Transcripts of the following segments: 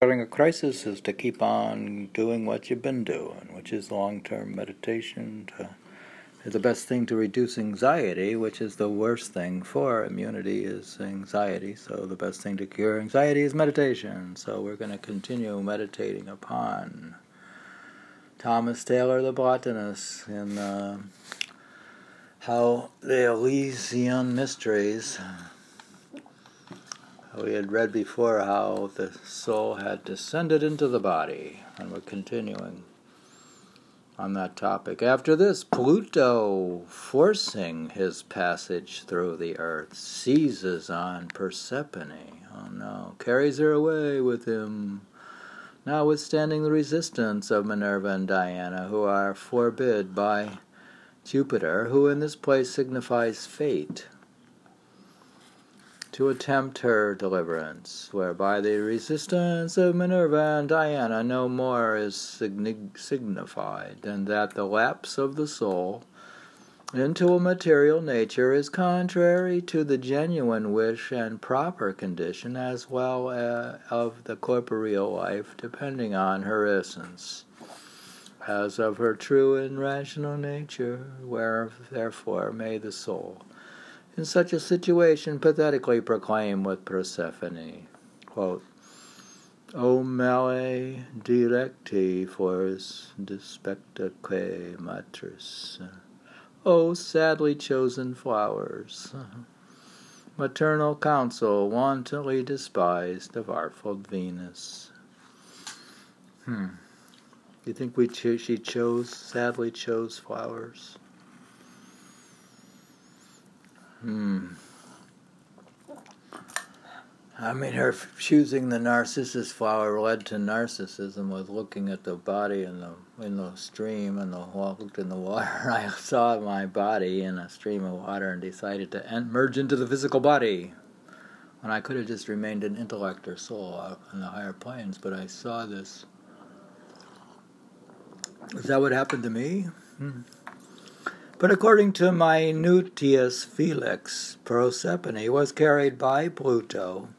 during a crisis is to keep on doing what you've been doing, which is long term meditation. To, the best thing to reduce anxiety, which is the worst thing for immunity, is anxiety. So, the best thing to cure anxiety is meditation. So, we're going to continue meditating upon Thomas Taylor the platonist in uh, how the Eleusinian Mysteries we had read before how the soul had descended into the body, and we're continuing on that topic. After this, Pluto, forcing his passage through the earth, seizes on Persephone. Oh no, carries her away with him, notwithstanding the resistance of Minerva and Diana, who are forbid by Jupiter, who in this place signifies fate to attempt her deliverance, whereby the resistance of Minerva and Diana no more is signified than that the lapse of the soul into a material nature is contrary to the genuine wish and proper condition as well uh, of the corporeal life depending on her essence. As of her true and rational nature where therefore may the soul in such a situation pathetically proclaim with Persephone, quote, O male directi fors despectaque matris, O sadly chosen flowers, maternal counsel wantonly despised of artful Venus. Hmm. You think we cho- she chose, sadly chose flowers? Hmm. I mean, her choosing the narcissus flower led to narcissism. Was looking at the body in the in the stream and the looked in the water. I saw my body in a stream of water and decided to en- merge into the physical body. When I could have just remained an intellect or soul in the higher planes, but I saw this. Is that what happened to me? Hmm. But according to Minutius Felix, Proserpine was carried by Pluto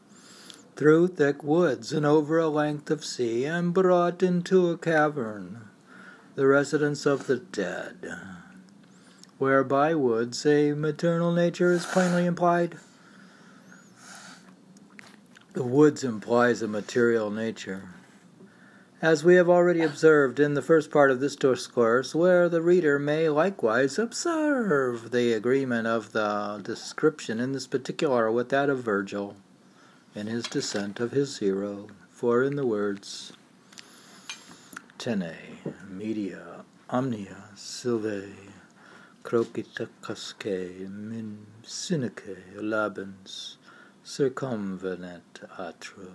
through thick woods and over a length of sea and brought into a cavern, the residence of the dead, where by woods a maternal nature is plainly implied. The woods implies a material nature as we have already observed in the first part of this discourse, where the reader may likewise observe the agreement of the description in this particular with that of Virgil in his descent of his hero. For in the words, Tene, media, omnia, silvae, crocitacusque, min sinique, labens, circumvenet atro.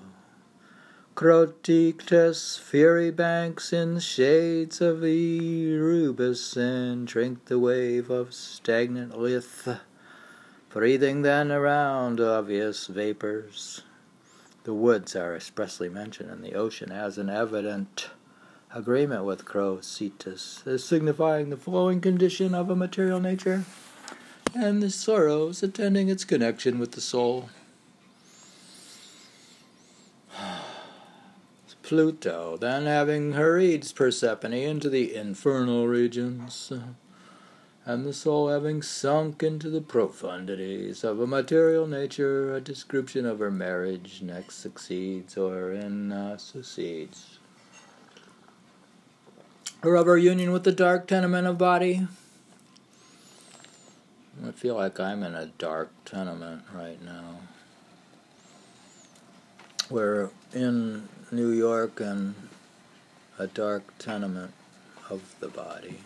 Crotictus fiery banks in shades of Erebus and drink the wave of stagnant Lethe, breathing then around obvious vapors. The woods are expressly mentioned in the ocean as an evident agreement with Crocetus, as signifying the flowing condition of a material nature and the sorrows attending its connection with the soul. Pluto, then having hurried Persephone into the infernal regions, and the soul having sunk into the profundities of a material nature, a description of her marriage next succeeds or in uh, succeeds. Or of her union with the dark tenement of body. I feel like I'm in a dark tenement right now. We're in New York and a dark tenement of the body.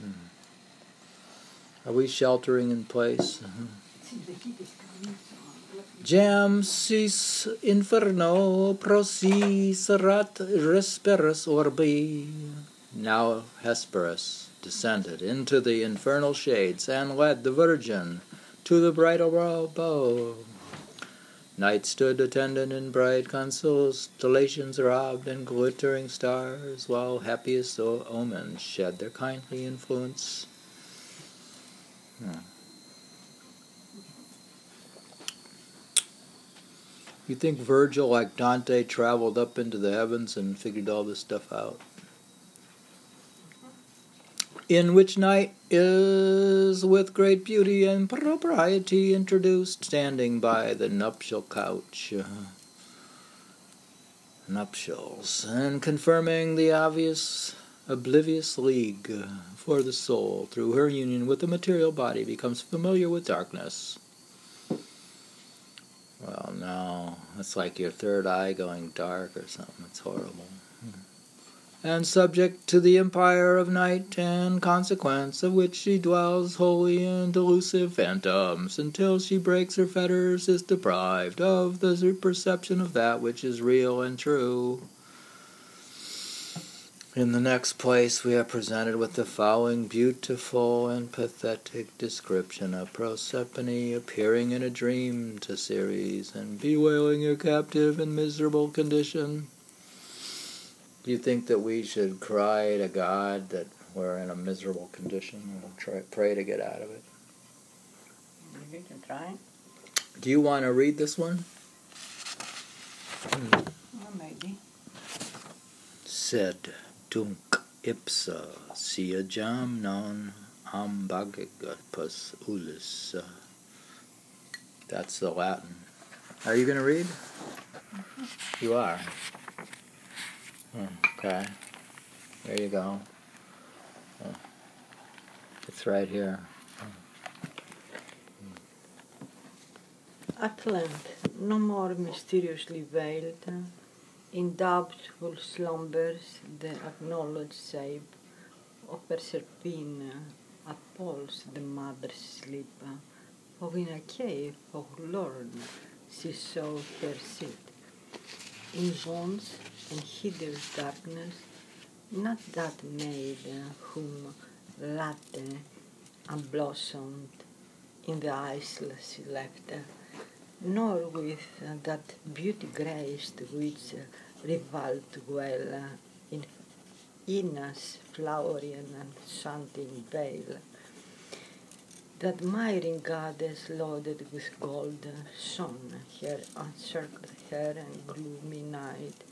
Hmm. Are we sheltering in place? Jam sis inferno prociserat Hesperus orbi. Now Hesperus descended into the infernal shades and led the Virgin to the bridal bow. Night stood attendant in bright constellations robbed and glittering stars, while happiest omens shed their kindly influence. Hmm. You think Virgil, like Dante, traveled up into the heavens and figured all this stuff out? In which night is with great beauty and propriety introduced, standing by the nuptial couch. Nuptials, and confirming the obvious oblivious league for the soul through her union with the material body becomes familiar with darkness. Well, no, it's like your third eye going dark or something. It's horrible. And subject to the empire of night, and consequence of which she dwells wholly in delusive phantoms, until she breaks her fetters, is deprived of the perception of that which is real and true. In the next place, we are presented with the following beautiful and pathetic description of Proserpine appearing in a dream to Ceres and bewailing her captive and miserable condition. Do you think that we should cry to God that we're in a miserable condition and try, pray to get out of it? You can try. Do you want to read this one? Well, maybe. Sed tunc ipsa sia jam non ambagapus ulis. That's the Latin. Are you going to read? Mm-hmm. You are. Hmm, okay. There you go. Hmm. It's right here. Hmm. At length, no more mysteriously veiled, in doubtful slumbers, the acknowledged shape of Proserpine appalls the mother's sleep. For in a cave forlorn she saw her sit, in bonds and hideous darkness, not that maid uh, whom latte unblossomed in the isles she left, nor with that beauty graced which revolved well in Enna's flowery and enchanting vale. That admiring goddess loaded with gold shone her encircled hair and gloomy night,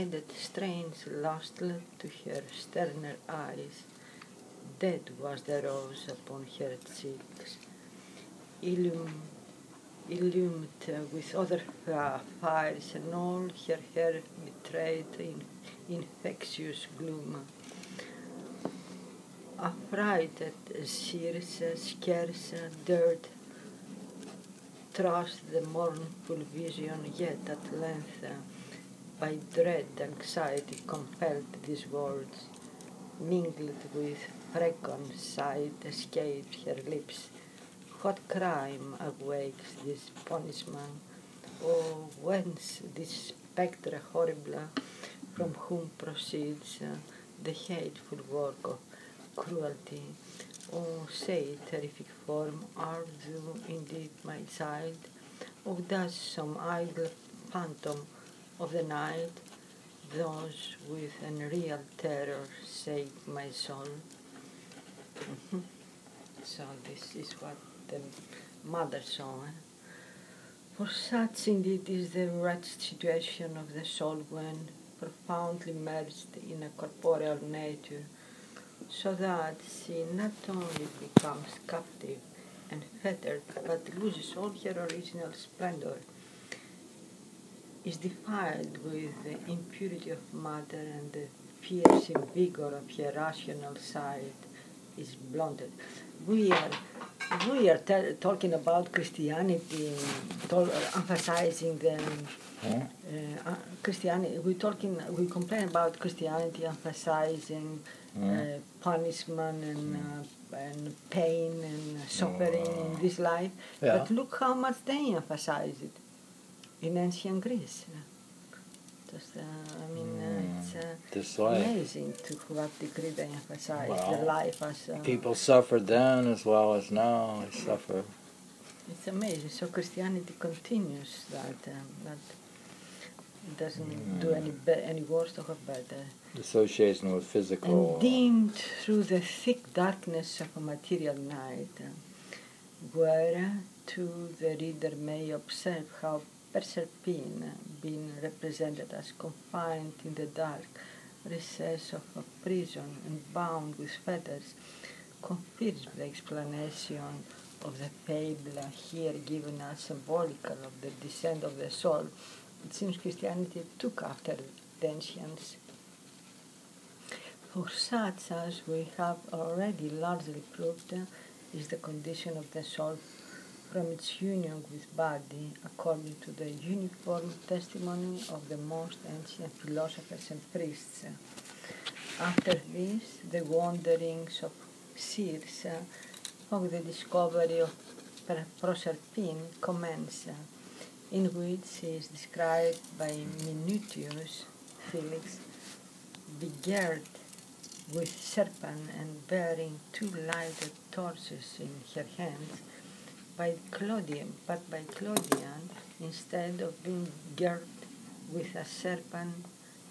added strange lustre to her sterner eyes. Dead was the rose upon her cheeks, illum, illumined with other uh, fires, and all her hair betrayed in infectious gloom. Affrighted Circe scarce dared trust the mournful vision, yet at length by dread anxiety compelled these words, mingled with reconciled escaped her lips. What crime awakes this punishment? Oh, whence this spectre horrible, from whom proceeds uh, the hateful work of cruelty? Oh, say, terrific form, are you indeed my child? Or does some idle phantom of the night, those with unreal terror shake my soul? Mhm. So this is what the mother saw. eh? For such indeed is the wretched situation of the soul when profoundly merged in a corporeal nature, so that she not only becomes captive and fettered, but loses all her original splendor, is defiled with the impurity of matter and the piercing vigor of her rational side is blunted. We are we are t- talking about Christianity, to- emphasizing the Huh? uh, uh, Christianity. We talking we complain about Christianity emphasizing uh, punishment and uh, and pain and suffering in this life. Yeah. But look how much they emphasize it in ancient Greece. Just, uh, I mean, uh, it's uh, amazing to what degree they emphasize the Well, life as. Uh, People suffered then as well as now. They suffer. It's amazing. So Christianity continues that um, that it doesn't do any be- any worse or better. Association with physical. And dimmed through the thick darkness of a material night, uh, where to the reader may observe how Persephone, being represented as confined in the dark recess of a prison and bound with fetters, confirms the explanation of the fable here given as symbolical of the descent of the soul. It seems Christianity took after the ancients. For such as we have already largely proved is the condition of the soul from its union with body according to the uniform testimony of the most ancient philosophers and priests. After this, the wanderings of Circe of the discovery of Proserpine commence, in which she is described by Minutius Felix, begirt with serpent and bearing two lighted torches in her hands, by Claudian, but by Claudian, instead of being girt with a serpent,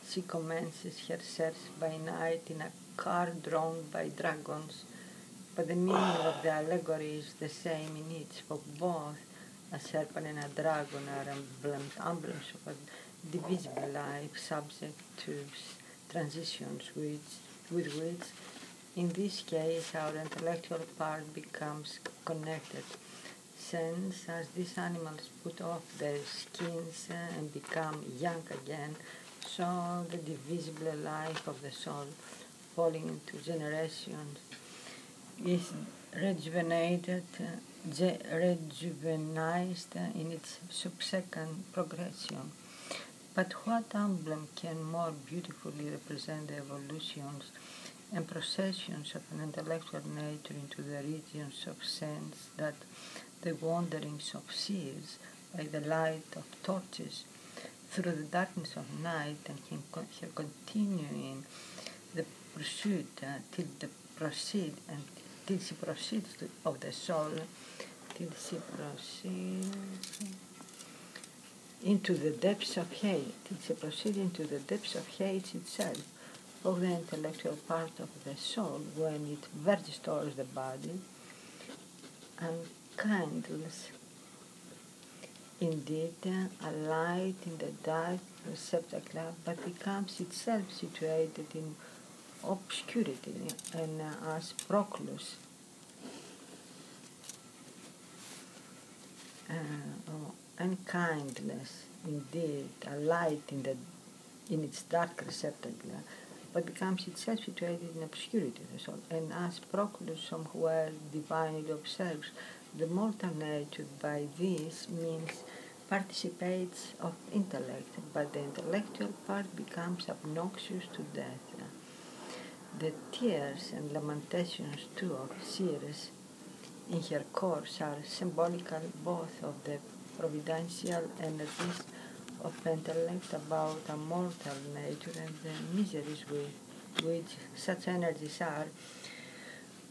she commences her search by night in a car drawn by dragons. But the meaning of the allegory is the same in each, for both a serpent and a dragon are emblems, emblems of a divisible life subject to transitions which, with which, in this case, our intellectual part becomes connected sense as these animals put off their skins and become young again, so the divisible life of the soul, falling into generations, is rejuvenated, rejuvenized in its subsequent progression. But what emblem can more beautifully represent the evolutions and processions of an intellectual nature into the regions of sense that the wanderings of Ceres by the light of torches through the darkness of night and him her continuing the pursuit uh, till the proceed and till she proceeds to, of the soul till she proceeds into the depths of hate, till she proceeds into the depths of hate itself, of the intellectual part of the soul when it verges towards the body and kindles indeed a light in the dark receptacle, but becomes itself situated in obscurity and uh, as Proclus. Uh, oh, and kindness, indeed, a light in, the, in its dark receptacle, but becomes itself situated in obscurity, and as Proclus somewhere divinely observes, the mortal nature by this means participates of intellect, but the intellectual part becomes obnoxious to death. The tears and lamentations too of Ceres in her course are symbolical both of the providential energies of intellect about a mortal nature and the miseries with which such energies are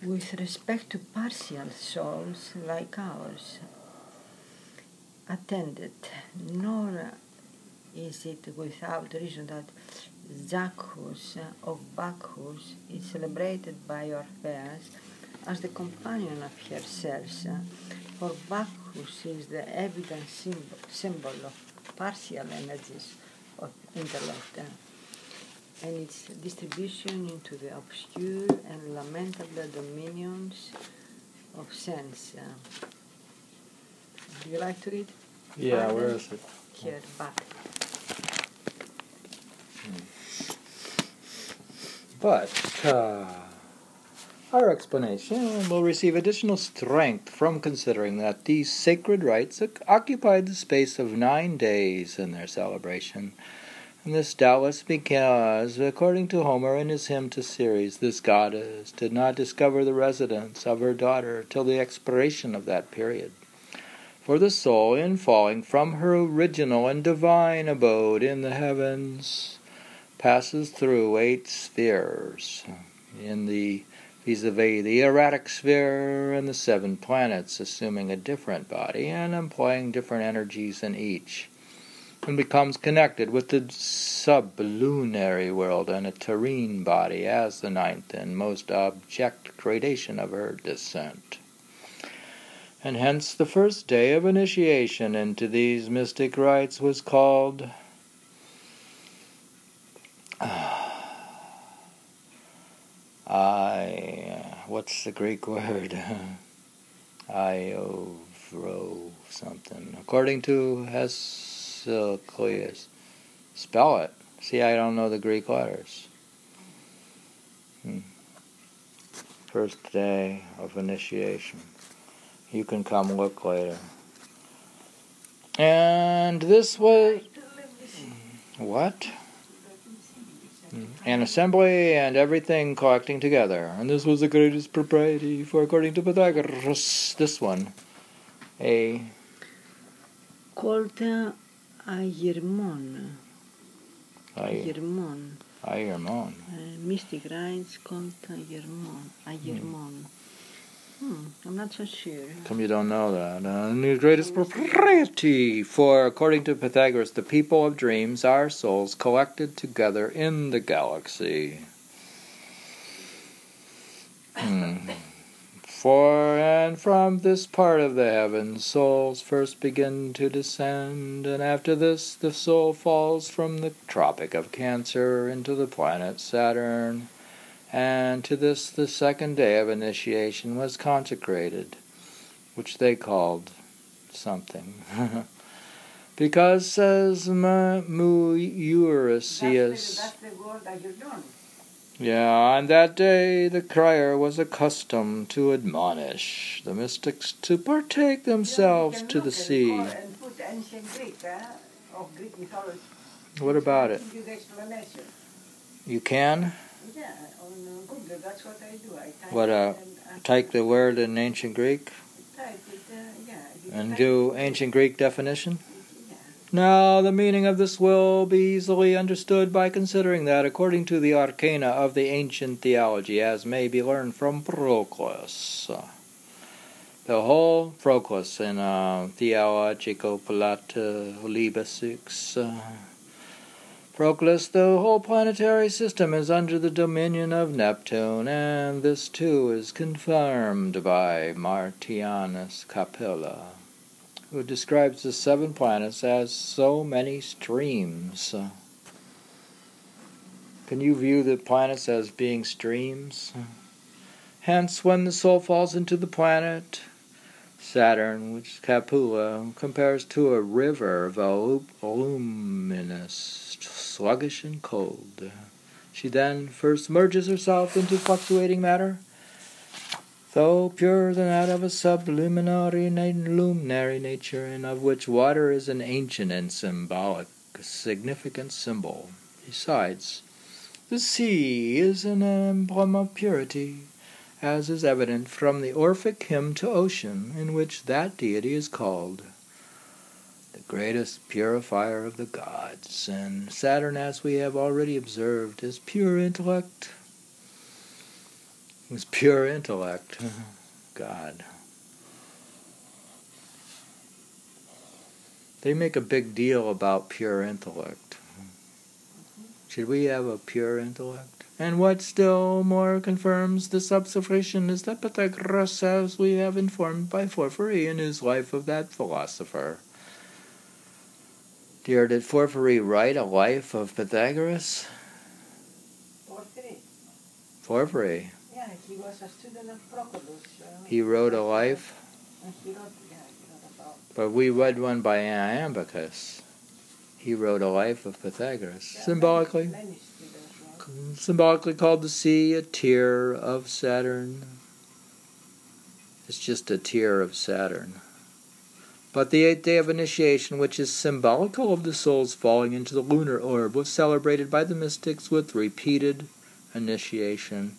with respect to partial souls like ours, attended, nor is it without reason that Iacchus of Bacchus is celebrated by Orpheus as the companion of her Circe, for Bacchus is the evident symbol, symbol of partial energies of intellect and its distribution into the obscure and lamentable dominions of sense. Uh, do you like to read? Yeah, where is it? Here, back. But uh, our explanation will receive additional strength from considering that these sacred rites occupied the space of nine days in their celebration and this doubtless because, according to Homer in his hymn to Ceres, this goddess did not discover the residence of her daughter till the expiration of that period. For the soul, in falling from her original and divine abode in the heavens, passes through eight spheres in the vis-a-vis the erratic sphere and the seven planets, assuming a different body and employing different energies in each and becomes connected with the sublunary world and a terrene body as the ninth and most object gradation of her descent. And hence the first day of initiation into these mystic rites was called I. What's the Greek word? Iovro something. According to Hesychius. Spell it. See, I don't know the Greek letters. Hmm. First day of initiation. You can come look later. And this was. What? An assembly and everything collecting together. And this was the greatest propriety, for according to Pythagoras, this one, a. Agirmon. Uh, mystic rites colta agirmon. Agirmon. Hmm, I'm not so sure. Come, you don't know that. Uh, the greatest propriety, for according to Pythagoras, the people of dreams are souls collected together in the galaxy. Hmm. For and from this part of the heavens, souls first begin to descend, and after this, the soul falls from the Tropic of Cancer into the planet Saturn and to this the second day of initiation was consecrated, which they called something. because, says Meursius, That's the word that doing. Yeah, on that day the crier was accustomed to admonish the mystics to partake themselves to the sea. call And put ancient Greek, eh, of Greek mythology. What about it? You the explanation. You can Yeah, on uh, Google, that's what I do. I type What, uh, and, uh, take the word in ancient Greek type it, uh, yeah. and do ancient Greek definition? Now, the meaning of this will be easily understood by considering that, according to the arcana of the ancient theology, as may be learned from Proclus, uh, the whole Proclus in uh, Theologico Palata Liba 6, uh, Proclus, the whole planetary system is under the dominion of Neptune, and this too is confirmed by Martianus Capella who describes the seven planets as so many streams. Can you view the planets as being streams? Hence, when the soul falls into the planet Saturn, which Capella compares to a river, vol- voluminous, sluggish, and cold, she then first merges herself into fluctuating matter though purer than that of a subliminary na- luminary nature, and of which water is an ancient and symbolic, significant symbol. Besides, the sea is an emblem of purity, as is evident from the Orphic hymn to Ocean, in which that deity is called the greatest purifier of the gods, and Saturn, as we have already observed, is pure intellect. It's pure intellect. God. They make a big deal about pure intellect. Should we have a pure intellect? And what still more confirms this observation is that Pythagoras, as we have informed by Porphyry in his life of that philosopher. Dear, did Porphyry write a life of Pythagoras? Porphyry. Porphyry. He wrote a life, but we read one by Iamblichus. He wrote a life of Pythagoras, symbolically, symbolically called the sea a tear of Saturn. It's just a tear of Saturn. But the eighth day of initiation, which is symbolical of the soul's falling into the lunar orb, was celebrated by the mystics with repeated initiation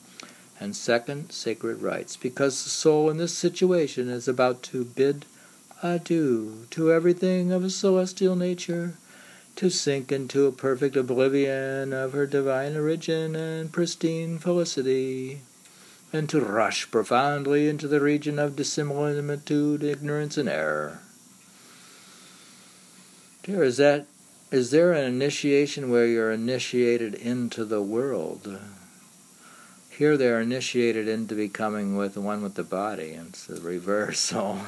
and second sacred rites, because the soul in this situation is about to bid adieu to everything of a celestial nature, to sink into a perfect oblivion of her divine origin and pristine felicity, and to rush profoundly into the region of dissimilitude, ignorance, and error. Dear, is that is there an initiation where you're initiated into the world? Here they're initiated into becoming with one with the body, and it's the reversal.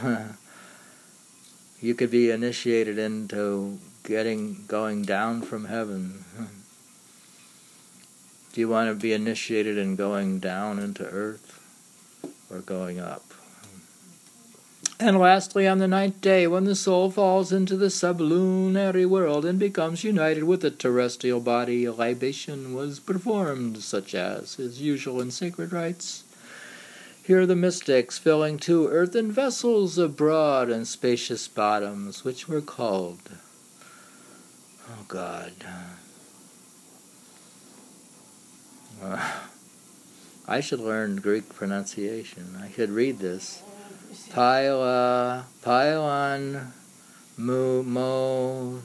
you could be initiated into getting going down from heaven. Do you want to be initiated in going down into earth or going up? And lastly, on the ninth day, when the soul falls into the sublunary world and becomes united with the terrestrial body, a libation was performed, such as is usual in sacred rites. Here the mystics filling two earthen vessels of broad and spacious bottoms, which were called, oh God, uh, I should learn Greek pronunciation. I could read this. Pila, pylon, mu, mo,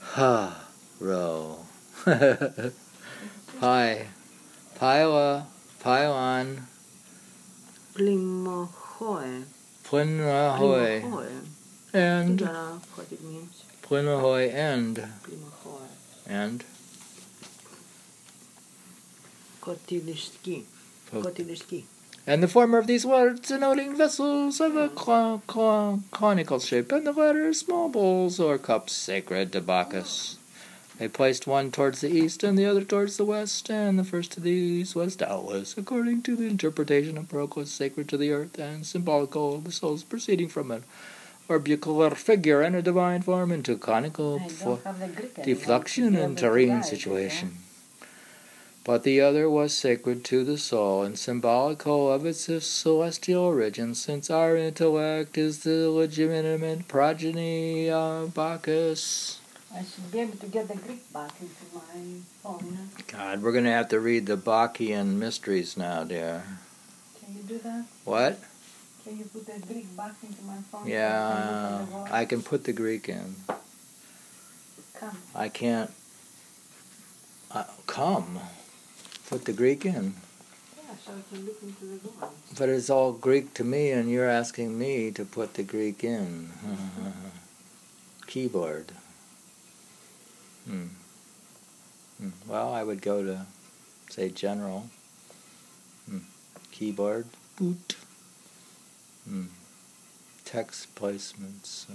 ha, ro. Pi, pila, pylon, Plimohoe. Plimohoe. and what it means? plinahoy, and, Plimohoe. and, Kotiliski. Kotiliski. And the former of these words denoting vessels of a cl- cl- conical shape, and the latter small bowls or cups sacred to Bacchus. They placed one towards the east and the other towards the west, and the first of these was doubtless, according to the interpretation of Proclus, sacred to the earth and symbolical of the souls proceeding from an orbicular figure and a divine form into conical I fo- don't have the Greek anymore. deflection and terrene situation. But the other was sacred to the soul and symbolical of its celestial origin, since our intellect is the legitimate progeny of Bacchus. I should be able to get the Greek back into my phone. God, we're going to have to read the Bacchian mysteries now, dear. Can you do that? What? Can you put the Greek back into my phone? Yeah, So I can look at the I can put the Greek in. Come. I can't. Uh, come. Put the Greek in. Yeah, so I can look into the words. But it's all Greek to me, and you're asking me to put the Greek in. Keyboard. Hmm. Hmm. Well, I would go to, say, general. Hmm. Keyboard. Boot. Hmm. Text placements. Uh,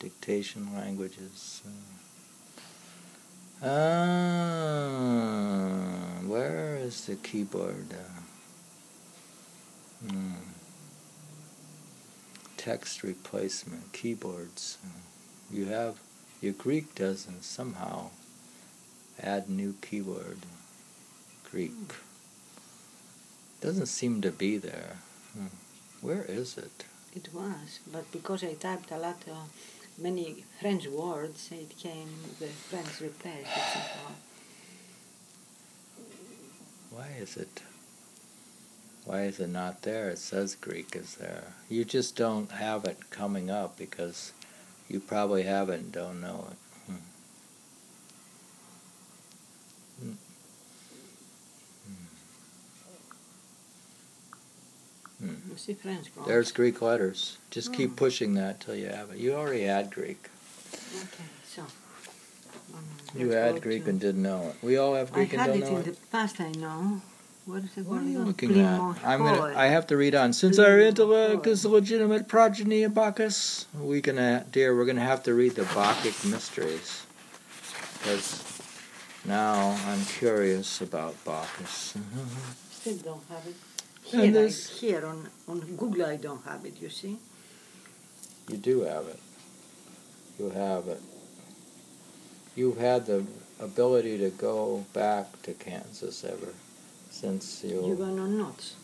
dictation languages. Uh, ah, where is the keyboard? Uh, hmm. Text replacement keyboards. Uh, you have your Greek doesn't somehow add new keyword. Greek doesn't seem to be there. Hmm. Where is it? It was, but because I typed a lot of many French words, it came, the French somehow. Why is it? Why is it not there? It says Greek is there. You just don't have it coming up because you probably haven't, don't know it. Hmm. Hmm. Hmm. You see French words? There's Greek letters. Just Oh. keep pushing that till you have it. You already had Greek. Okay, so. um, You had Greek to- and didn't know it. We all have I Greek and had don't it know in it. in the past, I know. What is it What are you called? looking at? I'm gonna. I have to read on. Since our intellect Plimohoi. is the legitimate progeny of Bacchus, we can, uh, dear, we're gonna have to read the Bacchic mysteries, because now I'm curious about Bacchus. Still don't have it. And Here, I, here on, on Google, I don't have it, you see? You do have it. You have it. You've had the ability to go back to Kansas ever since you. You were on notes.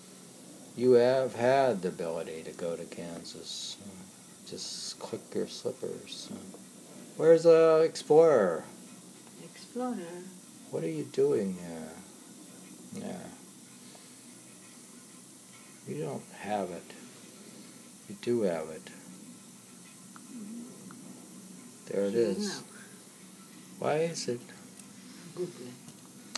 You have had the ability to go to Kansas. Just click your slippers. Where's the Explorer? Explorer. What are you doing here? There. You don't have it. You do have it. There it Here is. now. Why is it?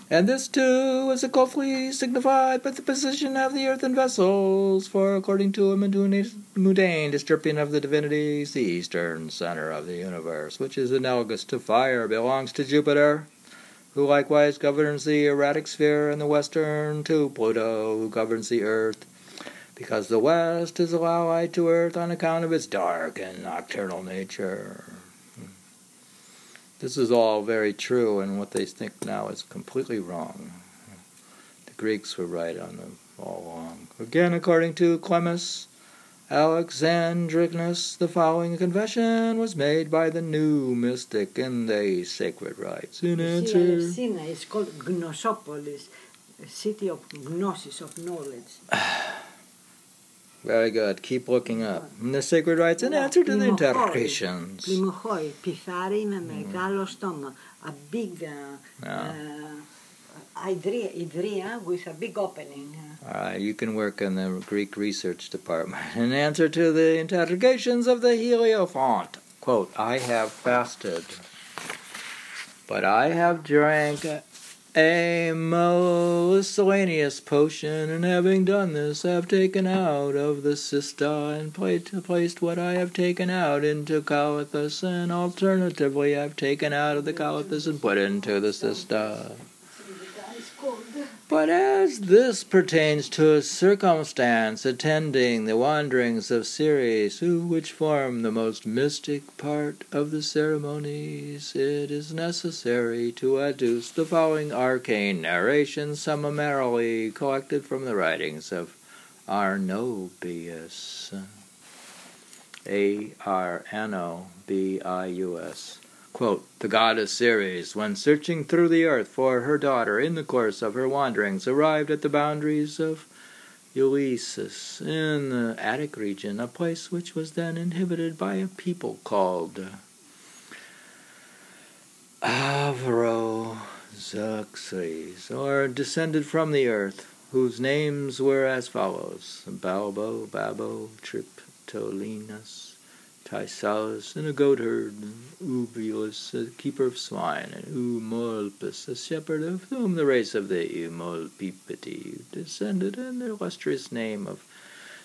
And this too is equally signified by the position of the earthen vessels, for according to a mundane mundane description of the divinities, the eastern center of the universe, which is analogous to fire, belongs to Jupiter, who likewise governs the erratic sphere, and the western to Pluto, who governs the earth, because the west is allied to earth on account of its dark and nocturnal nature. This is all very true, and what they think now is completely wrong. The Greeks were right on them all along. Again, according to Clemens, Alexandrinus, the following confession was made by the new mystic in the sacred rites. In answer, Alexina is called Gnosopolis, a city of gnosis, of knowledge. Very good. Keep looking up. The sacred rites and answer to the interrogations. Mm-hmm. A big uh, uh, idria, with a big opening. All right, you can work in the Greek research department. In answer to the interrogations of the hierophant. quote, I have fasted, but I have drank a miscellaneous potion, and having done this, have taken out of the cista and placed what I have taken out into Calathus, and alternatively, I've taken out of the Calathus and put into the cista. But as this pertains to a circumstance attending the wanderings of Ceres, which form the most mystic part of the ceremonies, it is necessary to adduce the following arcane narration summarily collected from the writings of Arnobius. A R N O B I U S. Quote, the goddess Ceres, when searching through the earth for her daughter in the course of her wanderings, arrived at the boundaries of Eleusis in the Attic region, a place which was then inhabited by a people called Avrozoxes, or descended from the earth, whose names were as follows. Balbo, Baubo, Triptolemus, Dysaules, and a goatherd, Eubulus, a keeper of swine, and Eumolpus, a shepherd, of whom the race of the Eumolpipiti descended, and the illustrious name of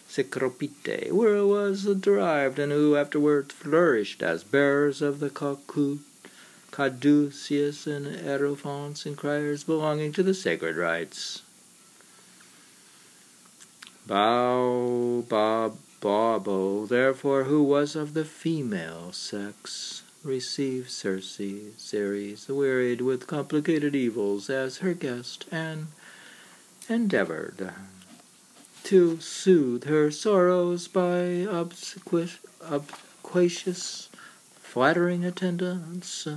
Cecropite, where it was derived, and who afterwards flourished as bearers of the Cacu- Caduceus and Hierophants and criers belonging to the sacred rites. Bow, Baubo, therefore, who was of the female sex, received Circe, Ceres, wearied with complicated evils, as her guest, and endeavored to soothe her sorrows by obsequi- obsequious, flattering attendance.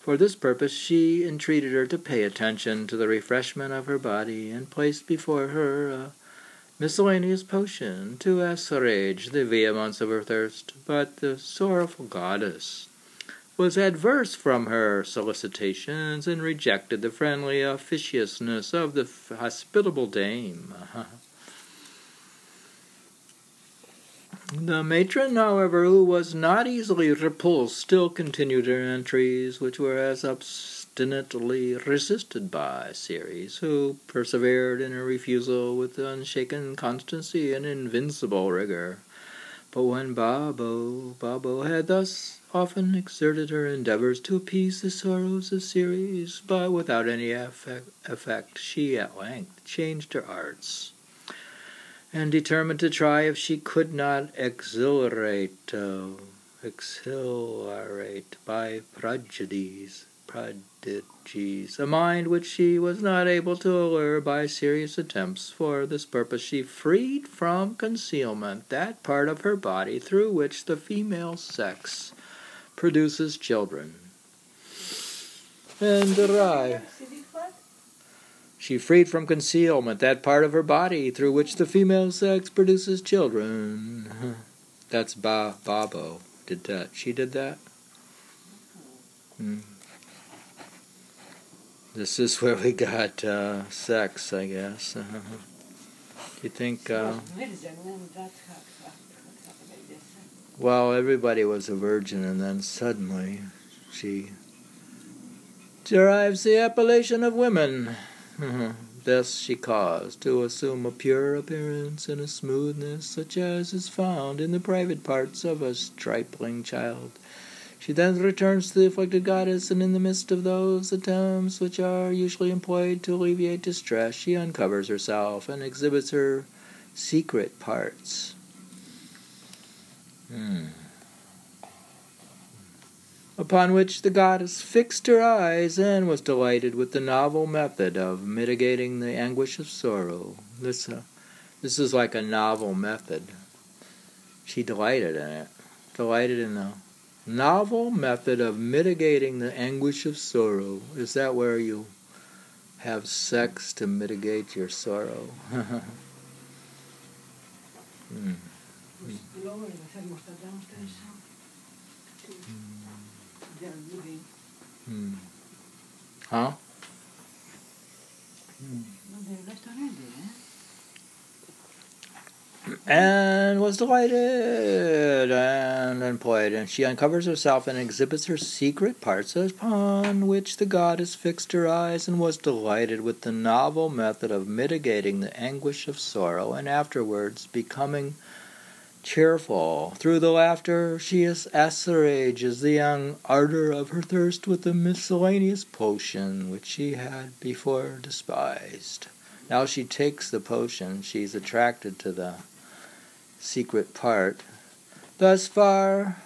For this purpose she entreated her to pay attention to the refreshment of her body, and placed before her a miscellaneous potion to assuage the vehemence of her thirst. But the sorrowful goddess was adverse from her solicitations, and rejected the friendly officiousness of the hospitable dame. The matron, however, who was not easily repulsed, still continued her entreaties, which were as obstinately resisted by Ceres, who persevered in her refusal with unshaken constancy and invincible rigor. But when Baubo, Baubo had thus often exerted her endeavors to appease the sorrows of Ceres, but without any effect, effect she at length changed her arts and determined to try if she could not exhilarate, uh, exhilarate by prodigies, prodigies, a mind which she was not able to allure by serious attempts. For this purpose she freed from concealment that part of her body through which the female sex produces children. And arrived. She freed from concealment that part of her body through which the female sex produces children. That's ba Baubo did that. She did that. Hmm. This is where we got uh, sex, I guess. Uh, you think? Uh, well, everybody was a virgin, and then suddenly she derives the appellation of women. Thus, she caused to assume a pure appearance and a smoothness such as is found in the private parts of a stripling child. She then returns to the afflicted goddess, and in the midst of those attempts which are usually employed to alleviate distress, she uncovers herself and exhibits her secret parts. Hmm. Upon which the goddess fixed her eyes and was delighted with the novel method of mitigating the anguish of sorrow. This, uh, this is like a novel method. She delighted in it, delighted in the novel method of mitigating the anguish of sorrow. Is that where you have sex to mitigate your sorrow? hmm. Hmm. Huh? And was delighted and employed, and she uncovers herself and exhibits her secret parts, upon which the goddess fixed her eyes and was delighted with the novel method of mitigating the anguish of sorrow, and afterwards becoming cheerful. Through the laughter she assuages the young ardor of her thirst with the miscellaneous potion which she had before despised. Now she takes the potion, she's attracted to the secret part. Thus far,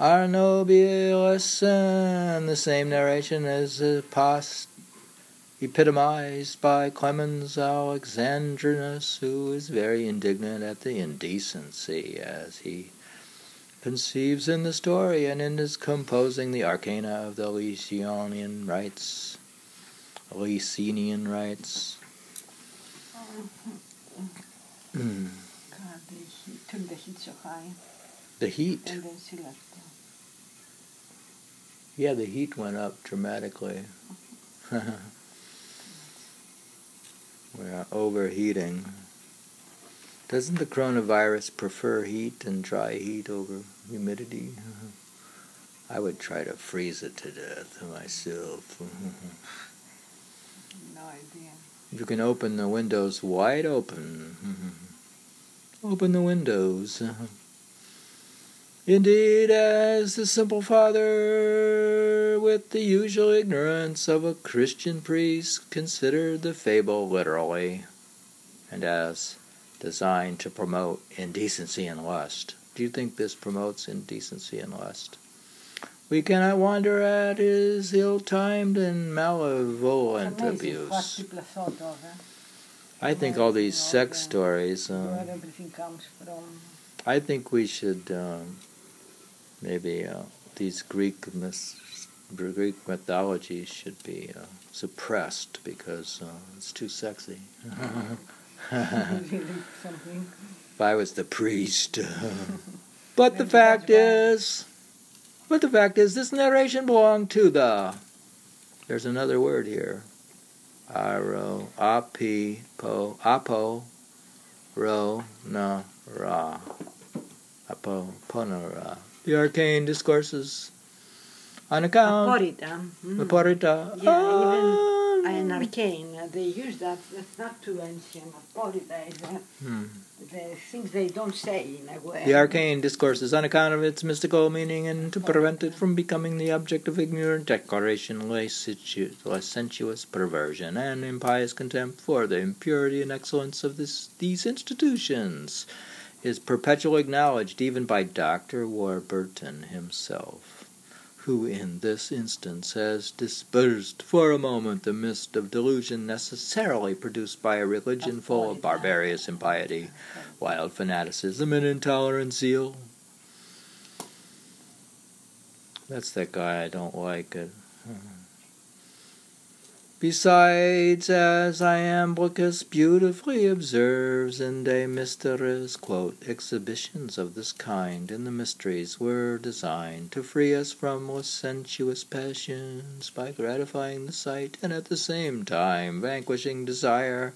Arnobius and the same narration as is uh, post epitomized by Clemens Alexandrinus, who is very indignant at the indecency as he conceives in the story and in his composing the arcana of the Elysionian rites. Elysianian rites. Um, hmm. Mm. The heat. so high. The heat? And then she left. Yeah, the heat went up dramatically. We're overheating. Doesn't the coronavirus prefer heat and dry heat over humidity? I would try to freeze it to death myself. no idea. You can open the windows wide open. Open the windows. Indeed, as the simple father, with the usual ignorance of a Christian priest, considered the fable literally, and as designed to promote indecency and lust. Do you think this promotes indecency and lust? We cannot wonder at his ill timed and malevolent abuse. I think all these sex stories. Uh, I think we should um, maybe uh, these Greek myths, Greek mythologies should be uh, suppressed because uh, it's too sexy. if I was the priest. but the fact is, but the fact is, this narration belonged to the. There's another word here. Aro, api, po, apo, ro, na, ra. Apo, ponara the arcane discourses on account. Aporita. Mm. Aporita. Yeah, ah. even an arcane. They use that. That's not too ancient. Is uh, hmm. the things they don't say in a way. The arcane discourses on account of its mystical meaning and to prevent it from becoming the object of ignorant declaration, licentious perversion, and impious contempt for the impurity and excellence of this, these institutions is perpetually acknowledged even by Dr. Warburton himself, who in this instance has dispersed for a moment the mist of delusion necessarily produced by a religion full of barbarous impiety, wild fanaticism, and intolerant zeal. That's that guy I don't like. Uh, Besides, as Iamblichus beautifully observes in De Mysteriis, quote, exhibitions of this kind in the mysteries were designed to free us from licentious passions by gratifying the sight and at the same time vanquishing desire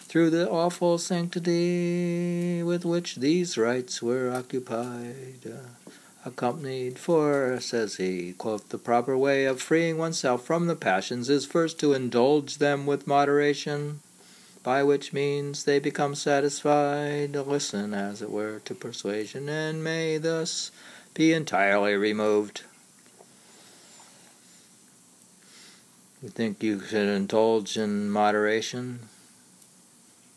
through the awful sanctity with which these rites were occupied accompanied, for, says he, quote, the proper way of freeing oneself from the passions is first to indulge them with moderation, by which means they become satisfied, listen, as it were, to persuasion, and may thus be entirely removed. You think you should indulge in moderation?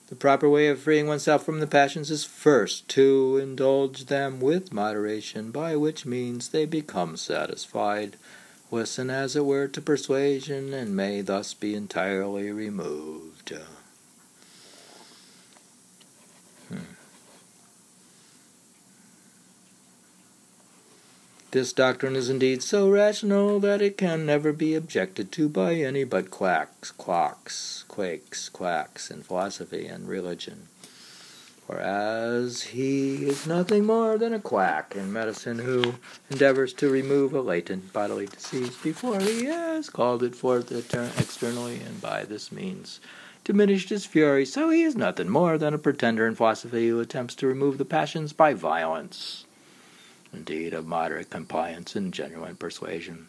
The proper way of freeing oneself from the passions is first to indulge them with moderation, by which means they become satisfied. Listen, as it were, to persuasion, and may thus be entirely removed. This doctrine is indeed so rational that it can never be objected to by any but quacks, quacks, quakes, quacks in philosophy and religion. Whereas he is nothing more than a quack in medicine who endeavors to remove a latent bodily disease before he has called it forth externally, and by this means diminished his fury. So he is nothing more than a pretender in philosophy who attempts to remove the passions by violence indeed, of moderate compliance and genuine persuasion.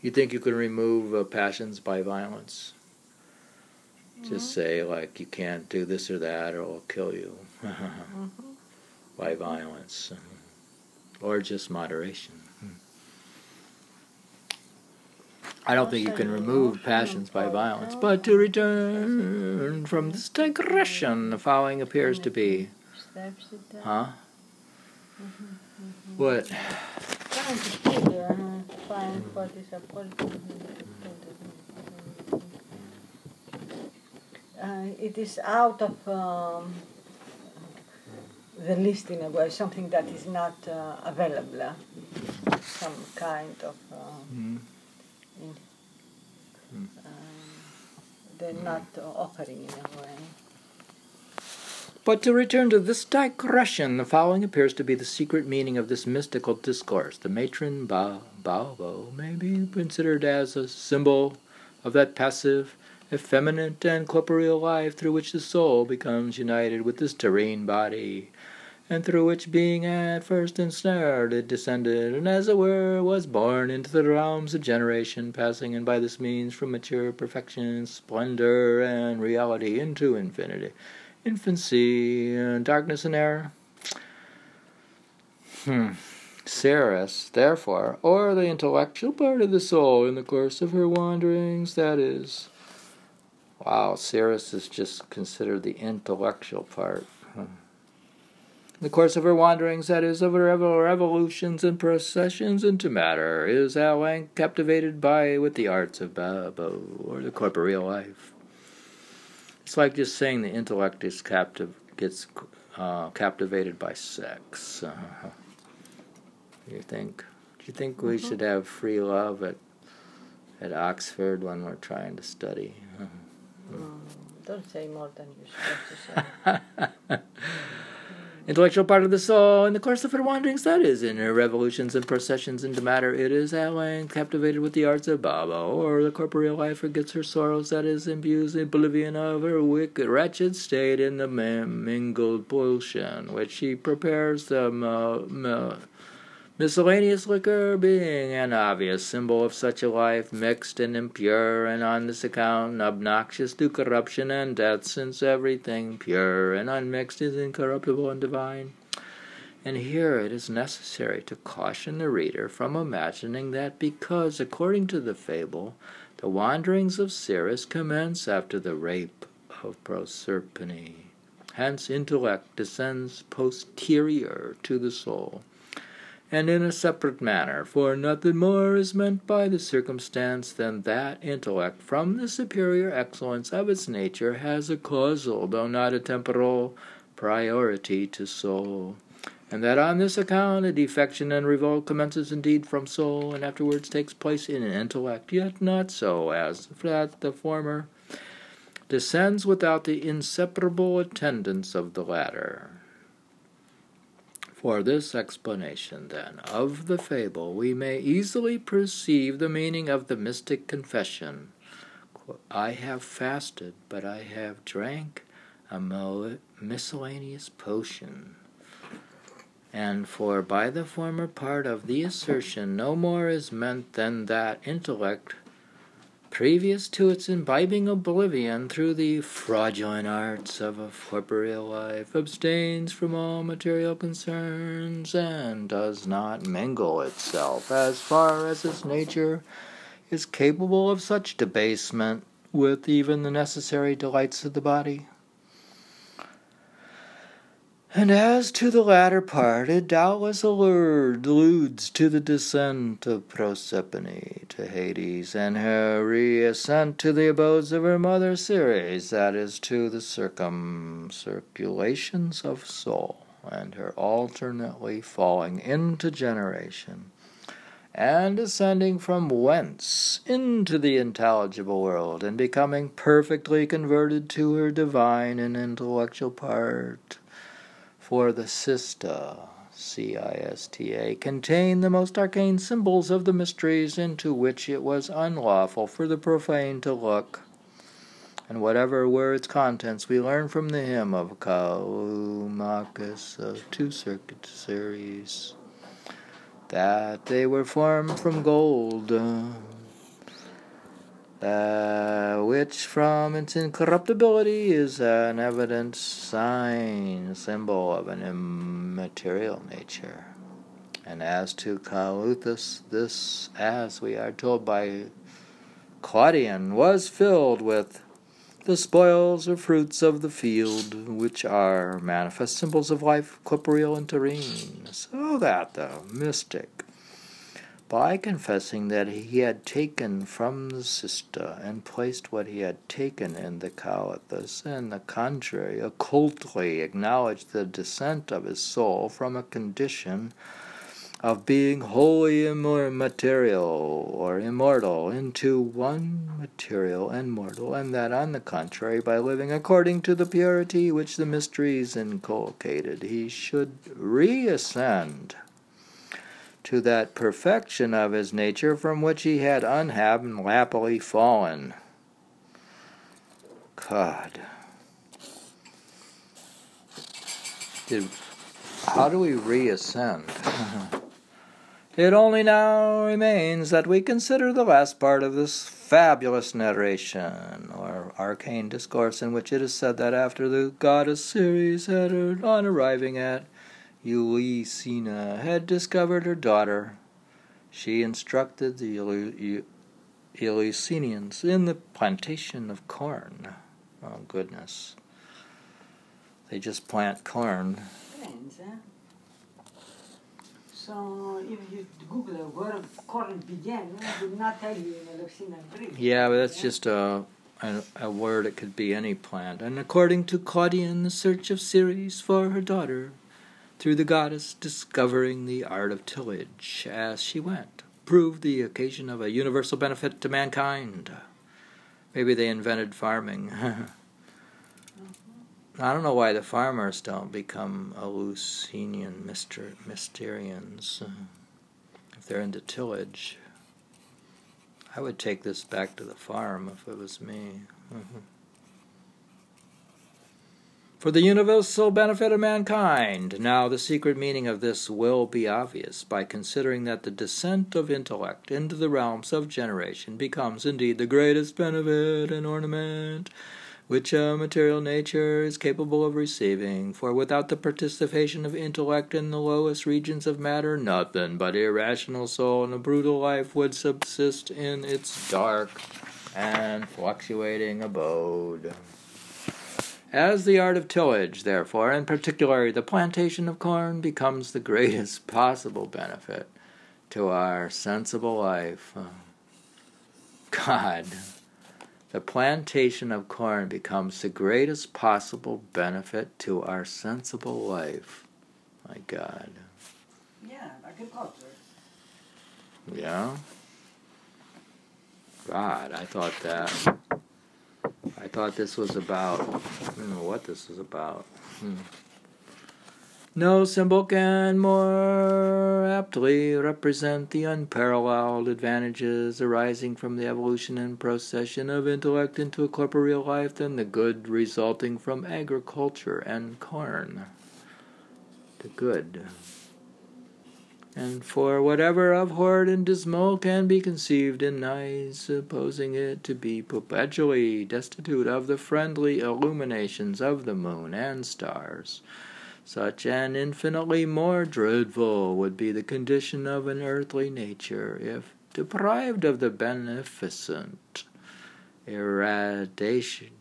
You think you can remove uh, passions by violence? Mm-hmm. Just say, like, you can't do this or that, or it'll kill you mm-hmm. by violence, or just moderation. I don't think you can remove passions by violence, but to return from this digression, the following appears to be. Huh? Mm-hmm. What? Uh, it is out of um, the list in a way, something that is not uh, available, some kind of. Uh, mm. in, mm. they're not offering in a way. But to return to this digression, the following appears to be the secret meaning of this mystical discourse. The matron ba- Baubo may be considered as a symbol of that passive, effeminate, and corporeal life through which the soul becomes united with this terrene body, and through which, being at first ensnared, it descended, and as it were, was born into the realms of generation, passing, and by this means, from mature perfection, splendor, and reality into infinity infancy, uh, darkness and error. Hmm. Ceres, therefore, or the intellectual part of the soul in the course of her wanderings, that is. Wow, Ceres is just considered the intellectual part. Hmm. In the course of her wanderings, that is, of her revolutions and processions into matter, is at length captivated by with the arts of Baubo, or the corporeal life. It's like just saying the intellect is captive gets uh, captivated by sex. Uh, you think? Do you think we mm-hmm. should have free love at at Oxford when we're trying to study? Mm, don't say more than you're supposed to say. intellectual part of the soul. In the course of her wanderings, that is, in her revolutions and processions into matter, it is at length captivated with the arts of Baubo, or the corporeal life forgets her sorrows, that is, imbues the oblivion of her wicked, wretched state in the mingled pollution, which she prepares the uh, Miscellaneous liquor being an obvious symbol of such a life, mixed and impure, and on this account obnoxious to corruption and death, since everything pure and unmixed is incorruptible and divine. And here it is necessary to caution the reader from imagining that because, according to the fable, the wanderings of Ceres commence after the rape of Proserpine. Hence, intellect descends posterior to the soul and in a separate manner, for nothing more is meant by the circumstance than that intellect, from the superior excellence of its nature, has a causal, though not a temporal, priority to soul, and that on this account a defection and revolt commences indeed from soul, and afterwards takes place in intellect, yet not so as that the former descends without the inseparable attendance of the latter. For this explanation, then, of the fable, we may easily perceive the meaning of the mystic confession I have fasted, but I have drank a miscellaneous potion. And for by the former part of the assertion no more is meant than that intellect previous to its imbibing oblivion through the fraudulent arts of a corporeal life, abstains from all material concerns, and does not mingle itself, as far as its nature is capable of such debasement with even the necessary delights of the body? And as to the latter part, it doubtless alludes to the descent of Proserpine to Hades, and her reascent to the abodes of her mother Ceres, that is, to the circumcirculations of soul, and her alternately falling into generation and ascending from whence into the intelligible world, and becoming perfectly converted to her divine and intellectual part for the Cista, C-I-S-T-A, contain the most arcane symbols of the mysteries into which it was unlawful for the profane to look. And whatever were its contents, we learn from the hymn of Callimachus of two circuit series that they were formed from gold uh, which from its incorruptibility is an evident sign, symbol of an immaterial nature. And as to Calathus, this, as we are told by Claudian, was filled with the spoils or fruits of the field, which are manifest symbols of life, corporeal and terrene, so that the mystic by confessing that he had taken from the cista and placed what he had taken in the Calathus, and the contrary, occultly acknowledged the descent of his soul from a condition of being wholly immaterial or immortal into one material and mortal, and that on the contrary, by living according to the purity which the mysteries inculcated, he should reascend to that perfection of his nature from which he had unhappily fallen. God. Did, how do we reascend? it only now remains that we consider the last part of this fabulous narration, or arcane discourse, in which it is said that after the goddess Ceres had, on arriving at Eleusina had discovered her daughter, she instructed the Eleusinians in the plantation of corn. Oh, goodness. They just plant corn. Friends, eh? So if you Google where corn began, it would not tell you in Eleusinian Greek. Yeah, but that's just a, a, a word. It could be any plant. And according to Claudian, the search of Ceres for her daughter through the goddess discovering the art of tillage as she went, proved the occasion of a universal benefit to mankind. Maybe they invented farming. I don't know why the farmers don't become Eleusinian myster- Mysterians if they're into tillage. I would take this back to the farm if it was me. For the universal benefit of mankind. Now, the secret meaning of this will be obvious by considering that the descent of intellect into the realms of generation becomes indeed the greatest benefit and ornament which a material nature is capable of receiving. For without the participation of intellect in the lowest regions of matter, nothing but irrational soul and a brutal life would subsist in its dark and fluctuating abode. As the art of tillage, therefore, and particularly the plantation of corn, becomes the greatest possible benefit to our sensible life, uh, God, the plantation of corn becomes the greatest possible benefit to our sensible life. My God. Yeah, agriculture. Yeah? God, I thought that. I thought this was about. I don't know what this is about. Hmm. No symbol can more aptly represent the unparalleled advantages arising from the evolution and procession of intellect into a corporeal life than the good resulting from agriculture and corn. The good and for whatever of horrid and dismal can be conceived in nice, supposing it to be perpetually destitute of the friendly illuminations of the moon and stars, such an infinitely more dreadful would be the condition of an earthly nature if deprived of the beneficent irradiation,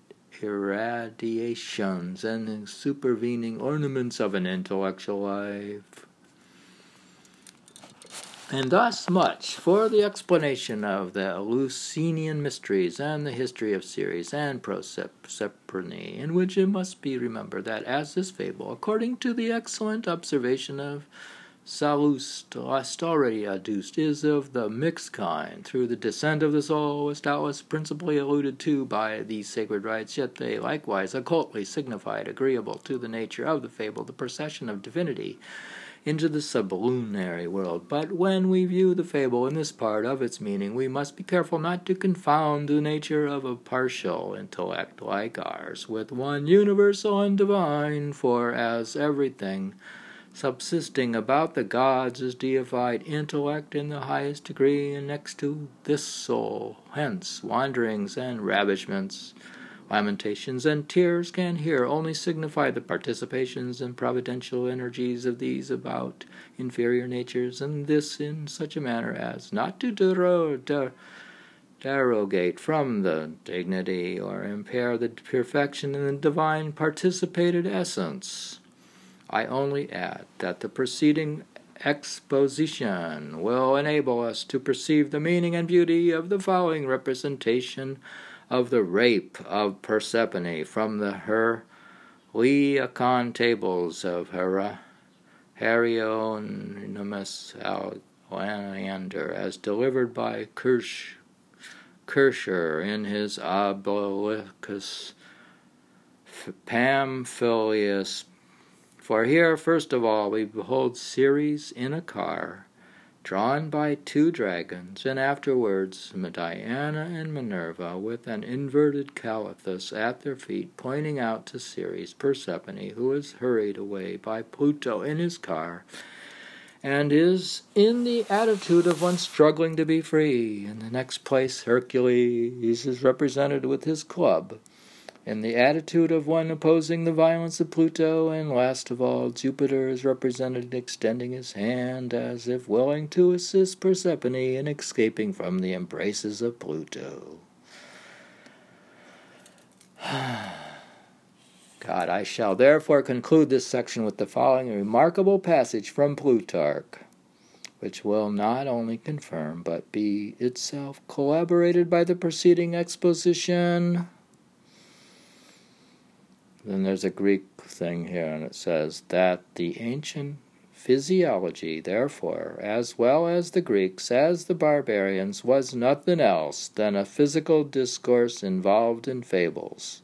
irradiations and supervening ornaments of an intellectual life. And thus much for the explanation of the Eleusinian mysteries and the history of Ceres and Proserpine, in which it must be remembered that as this fable, according to the excellent observation of Sallust already adduced, is of the mixed kind, through the descent of the soul, was doubtless principally alluded to by these sacred rites, yet they likewise occultly signified, agreeable to the nature of the fable, the procession of divinity into the sublunary world. But when we view the fable in this part of its meaning, we must be careful not to confound the nature of a partial intellect like ours with one universal and divine, for as everything subsisting about the gods is deified intellect in the highest degree and next to this soul, hence wanderings and ravishments Lamentations and tears can here only signify the participations and providential energies of these about inferior natures, and this in such a manner as not to dero- der- derogate from the dignity or impair the perfection in the divine participated essence. I only add that the preceding exposition will enable us to perceive the meaning and beauty of the following representation of the rape of Persephone from the her Herliakon tables of Hera, Hieronymus Alexander, as delivered by Kirsch, Kircher in his Obeliscus Pamphilius. For here, first of all, we behold Ceres in a car drawn by two dragons, and afterwards Diana and Minerva with an inverted Calathus at their feet, pointing out to Ceres Persephone, who is hurried away by Pluto in his car, and is in the attitude of one struggling to be free. In the next place, Hercules is represented with his club in the attitude of one opposing the violence of Pluto, and last of all, Jupiter is represented extending his hand as if willing to assist Persephone in escaping from the embraces of Pluto. God, I shall therefore conclude this section with the following remarkable passage from Plutarch, which will not only confirm but be itself corroborated by the preceding exposition. Then there's a Greek thing here, and it says that the ancient physiology, therefore, as well as the Greeks, as the barbarians, was nothing else than a physical discourse involved in fables,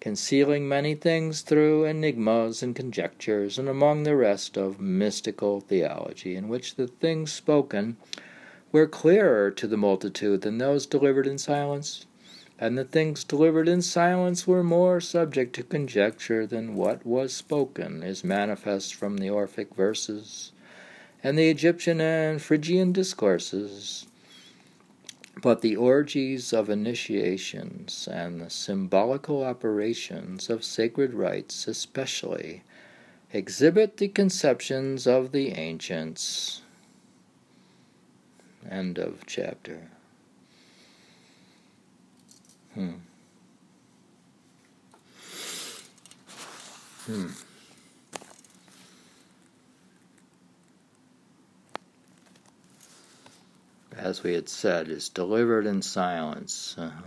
concealing many things through enigmas and conjectures, and among the rest of mystical theology, in which the things spoken were clearer to the multitude than those delivered in silence and the things delivered in silence were more subject to conjecture than what was spoken, is manifest from the Orphic verses and the Egyptian and Phrygian discourses. But the orgies of initiations and the symbolical operations of sacred rites, especially, exhibit the conceptions of the ancients. End of chapter. Hmm. Hmm. As we had said, is delivered in silence. Uh-huh.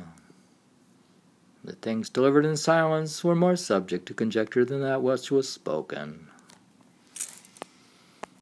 The things delivered in silence were more subject to conjecture than that which was spoken.